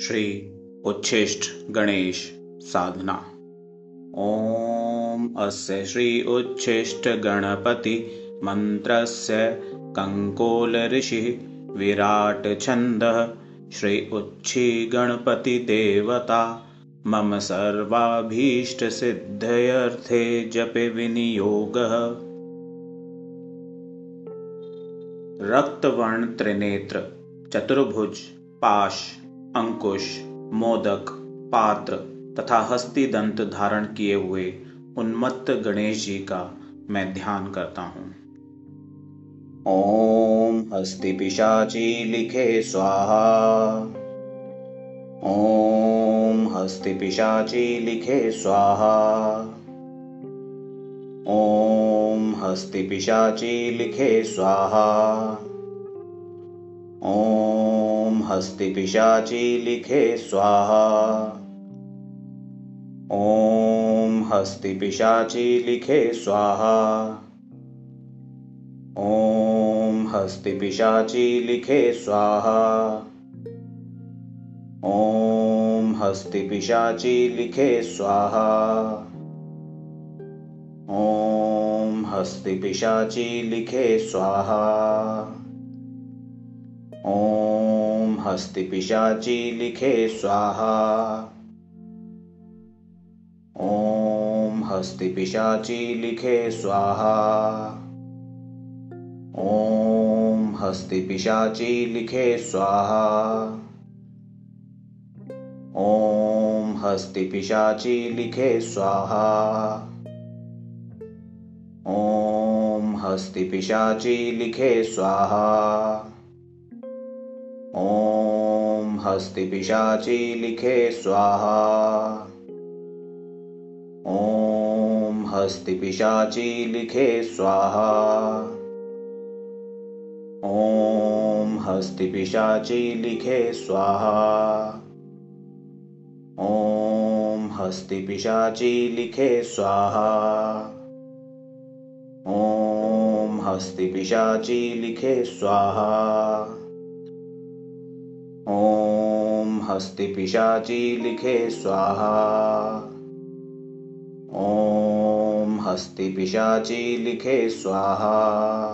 श्री उच्छिष्ट गणेश साधना। ॐ अस्य श्री उच्छिष्ट गणपति मन्त्रस्य कङ्कोलऋषिः विराट छन्दः श्री उच्छी गणपतिदेवता मम सर्वाभीष्टसिद्धयर्थे जपे विनियोगः। रक्तवर्ण त्रिनेत्र चतुर्भुज पाश अंकुश, मोदक, पात्र तथा हस्ती दंत धारण किए हुए उन्मत्त गणेश जी का मैं ध्यान करता हूँ। ओम हस्ति पिशाची लिखे स्वाहा। ओम हस्ति पिशाची लिखे स्वाहा। ओम हस्ति पिशाची लिखे स्वाहा। ओम ओम हस्ति पिशाची लिखे स्वाहा। ओम हस्ति पिशाची लिखे स्वाहा। ओम हस्ति पिशाची लिखे स्वाहा। ओम हस्ति पिशाची लिखे स्वाहा। ओम हस्ति पिशाची लिखे स्वाहा। ओम हस्ति पिशाची लिखे स्वाहा। ओम हस्ति पिशाची लिखे स्वाहा। ओम हस्ति पिशाची लिखे स्वाहा। ओम हस्ति पिशाची लिखे स्वाहा। ओम हस्ति पिशाची लिखे स्वाहा। ओम हस्ति पिशाची लिखे स्वाहा। ओम हस्ति पिशाची लिखे स्वाहा। ओम हस्ति पिशाची लिखे स्वाहा। ओम हस्ति पिशाची लिखे स्वाहा। ओम हस्ति पिशाची लिखे स्वाहा। हस्ति पिशाची लिखे स्वाहा। ओम हस्ति पिशाची लिखे स्वाहा।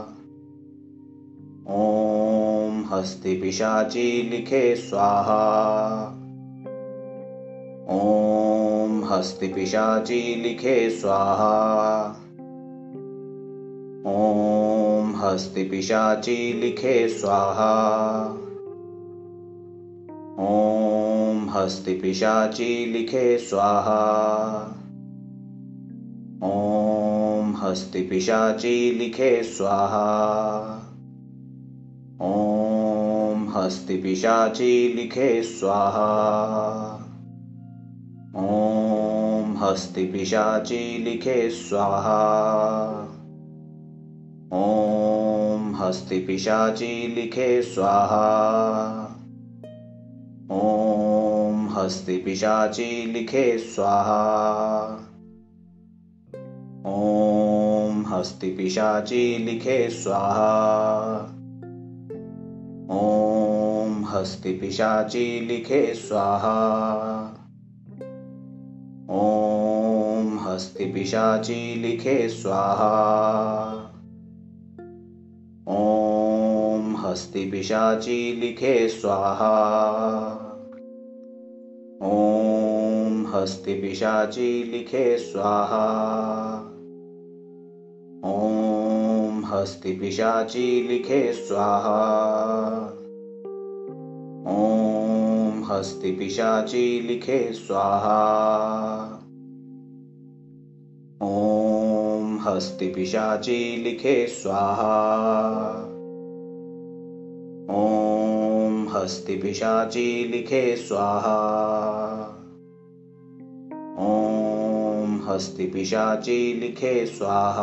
ओम हस्ति पिशाची लिखे स्वाहा। ओम हस्ति पिशाची लिखे स्वाहा। ओम हस्ति पिशाची लिखे स्वाहा। ओम हस्ति पिशाची लिखे स्वाहा। ओम हस्ति पिशाची लिखे स्वाहा। ओम हस्ति पिशाची लिखे स्वाहा। ओम हस्ति पिशाची लिखे स्वाहा। ओम हस्ति पिशाची लिखे स्वाहा। ओम हस्ति पिशाची लिखे स्वाहा। ओम हस्ति पिशाची लिखे स्वाहा। ओम हस्ति पिशाची लिखे स्वाहा। ओम हस्ति पिशाची लिखे स्वाहा। ओम हस्ति पिशाची लिखे स्वाहा। ओम हस्ति पिशाची लिखे स्वाहा। ओम हस्ति पिशाची लिखे स्वाहा। ओम हस्ति पिशाची लिखे स्वाहा। ओम हस्ति पिशाची लिखे स्वाहा। ओम हस्ति पिशाची लिखे स्वाहा। ओम हस्ति पिशाची लिखे स्वाहा।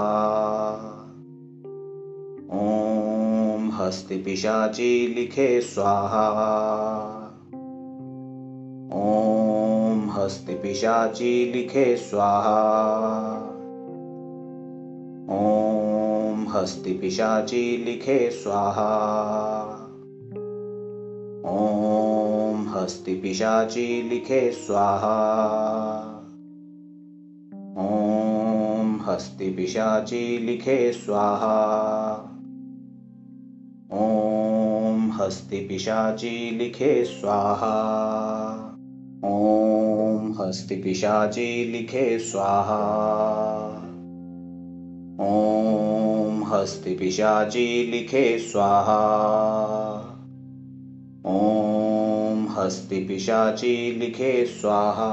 ओम हस्ति पिशाची लिखे स्वाहा। ओम हस्ति पिशाची लिखे स्वाहा। ओम हस्ति पिशाची लिखे स्वाहा। ओम हस्ति पिशाची लिखे स्वाहा। ॐ हस्ति पिशाची लिखे स्वाहा। ॐ हस्ति पिशाची लिखे स्वाहा। ॐ हस्ति पिशाची लिखे स्वाहा। ॐ हस्ति पिशाची लिखे स्वाहा। हस्ति पिशाची लिखे स्वाहा।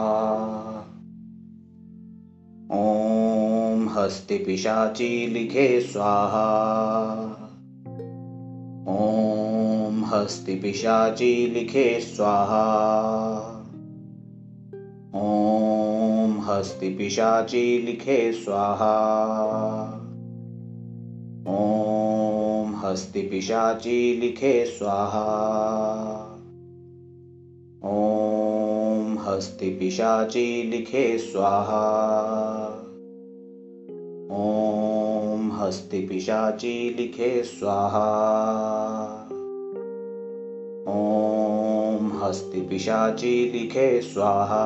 ॐ हस्ति पिशाची लिखे स्वाहा। ॐ हस्ति पिशाची लिखे स्वाहा। ॐ हस्ति पिशाची लिखे स्वाहा। ॐ हस्ति पिशाची लिखे स्वाहा। ॐ हस्ति पिशाची लिखे स्वाहा। ॐ हस्ति पिशाची लिखे स्वाहा। ॐ हस्ति पिशाची लिखे स्वाहा।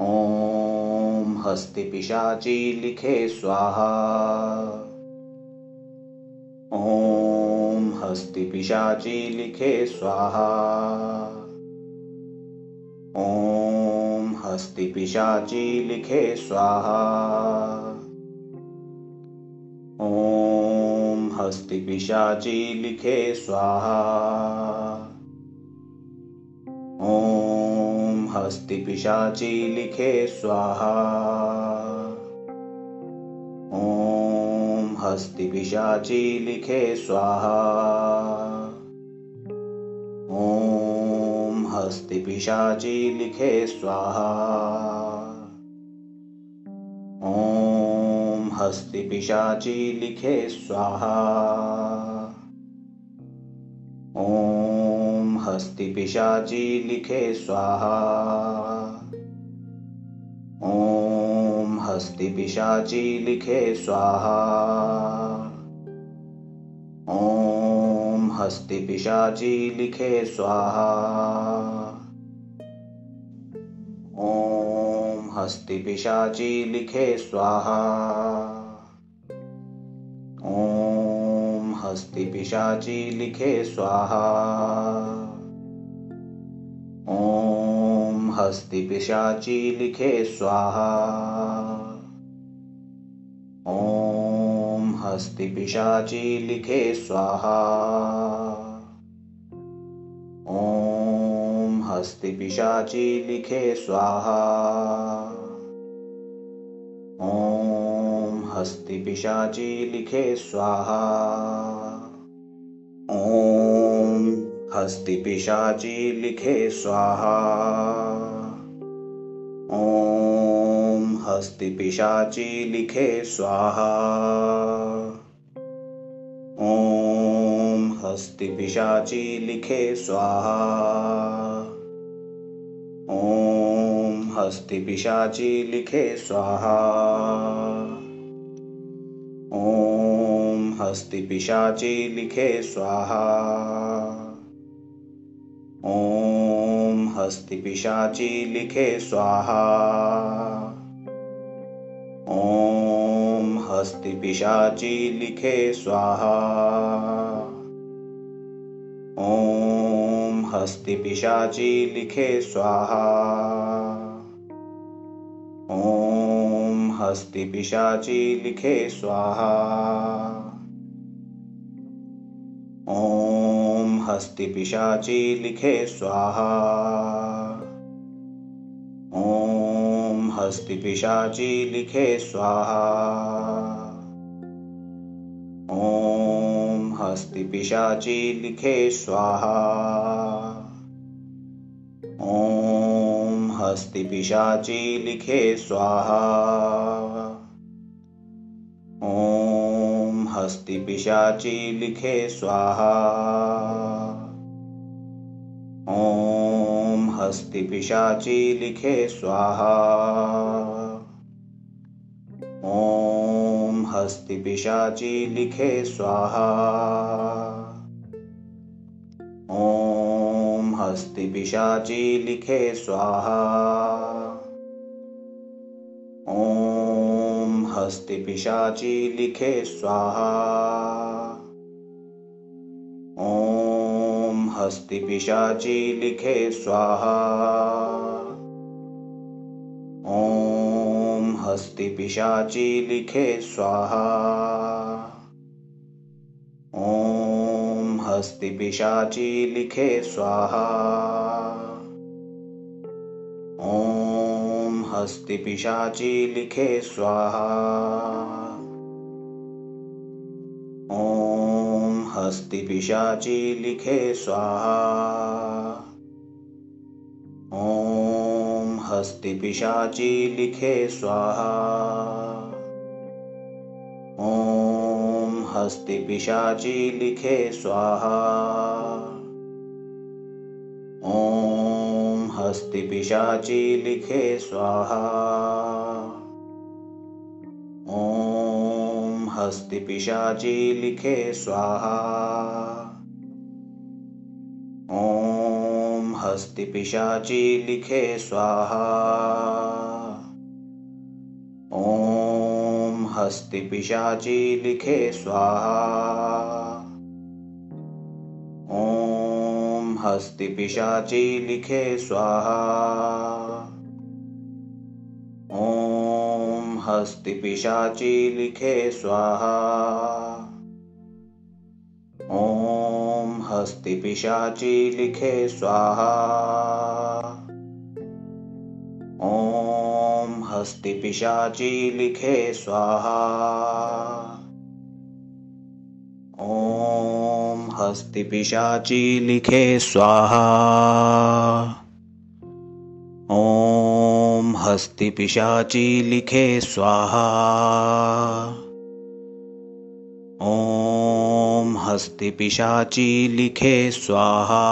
ॐ हस्ति पिशाची लिखे स्वाहा। ॐ हस्ति पिशाची लिखे स्वाहा। ॐ हस्ति पिशाची लिखे स्वाहा। ॐ हस्ति पिशाची लिखे स्वाहा। ॐ हस्ति पिशाची लिखे स्वाहा। हस्तिपिशाची लिखे स्वाहा। ओम हस्तिपिशाची लिखे स्वाहा। ओम हस्तिपिशाची लिखे स्वाहा। ओम हस्तिपिशाची लिखे स्वाहा। ओम हस्ति पिशाची लिखे स्वाहा। ॐ हस्ति पिशाची लिखे स्वाहा। ॐ हस्ति पिशाची लिखे स्वाहा। ॐ हस्ति पिशाची लिखे स्वाहा। हस्ति पिशाची लिखे स्वाहा। ॐ हस्ति पिशाची लिखे स्वाहा। ॐ हस्ति पिशाची लिखे स्वाहा। ॐ हस्ति पिशाची लिखे स्वाहा। ॐ हस्ति पिशाची लिखे स्वाहा। ॐ हस्ति पिशाची लिखे स्वाहा। ॐ हस्ति पिशाची लिखे स्वाहा। ॐ हस्ति पिशाची लिखे स्वाहा। ॐ हस्ति पिशाची लिखे स्वाहा। ॐ हस्ति पिशाची लिखे स्वाहा। ॐ हस्ति पिशाची लिखे स्वाहा। ॐ हस्ति पिशाची लिखे स्वाहा। ॐ हस्ति पिशाची लिखे स्वाहा। ॐ हस्ति पिशाची लिखे स्वाहा। ॐ हस्ति पिशाची लिखे स्वाहा। ॐ हस्ति पिशाची लिखे स्वाहा। ॐ हस्ति पिशाची लिखे स्वाहा। ॐ हस्ति पिशाची लिखे स्वाहा। ॐ हस्ति पिशाची लिखे स्वाहा। ॐ हस्ति पिशाची लिखे स्वाहा। ॐ हस्ति पिशाची लिखे स्वाहा। ॐ हस्ति पिशाची लिखे स्वाहा। ॐ हस्ति पिशाची लिखे स्वाहा। ॐ हस्ति पिशाची लिखे स्वाहा। ॐ हस्ति पिशाची लिखे स्वाहा। ॐ हस्तिपिशाची लिखे स्वाहा। ॐ हस्तिपिशाची लिखे स्वाहा। ॐ हस्तिपिशाची लिखे स्वाहा। ओम हस्ति पिशाची लिखे स्वाहा। ॐ हस्ति पिशाची लिखे स्वाहा। ॐ हस्ति पिशाची लिखे स्वाहा। ॐ हस्ति पिशाची लिखे स्वाहा। ॐ हस्ति पिशाची लिखे स्वाहा। हस्ति पिशाची लिखे स्वाहा। ॐ हस्ति पिशाची लिखे स्वाहा। ॐ हस्ति पिशाची लिखे स्वाहा। ॐ हस्ति पिशाची लिखे स्वाहा। ॐ हस्ति पिशाची लिखे स्वाहा। ॐ हस्ति पिशाची लिखे स्वाहा। ॐ हस्ति पिशाची लिखे स्वाहा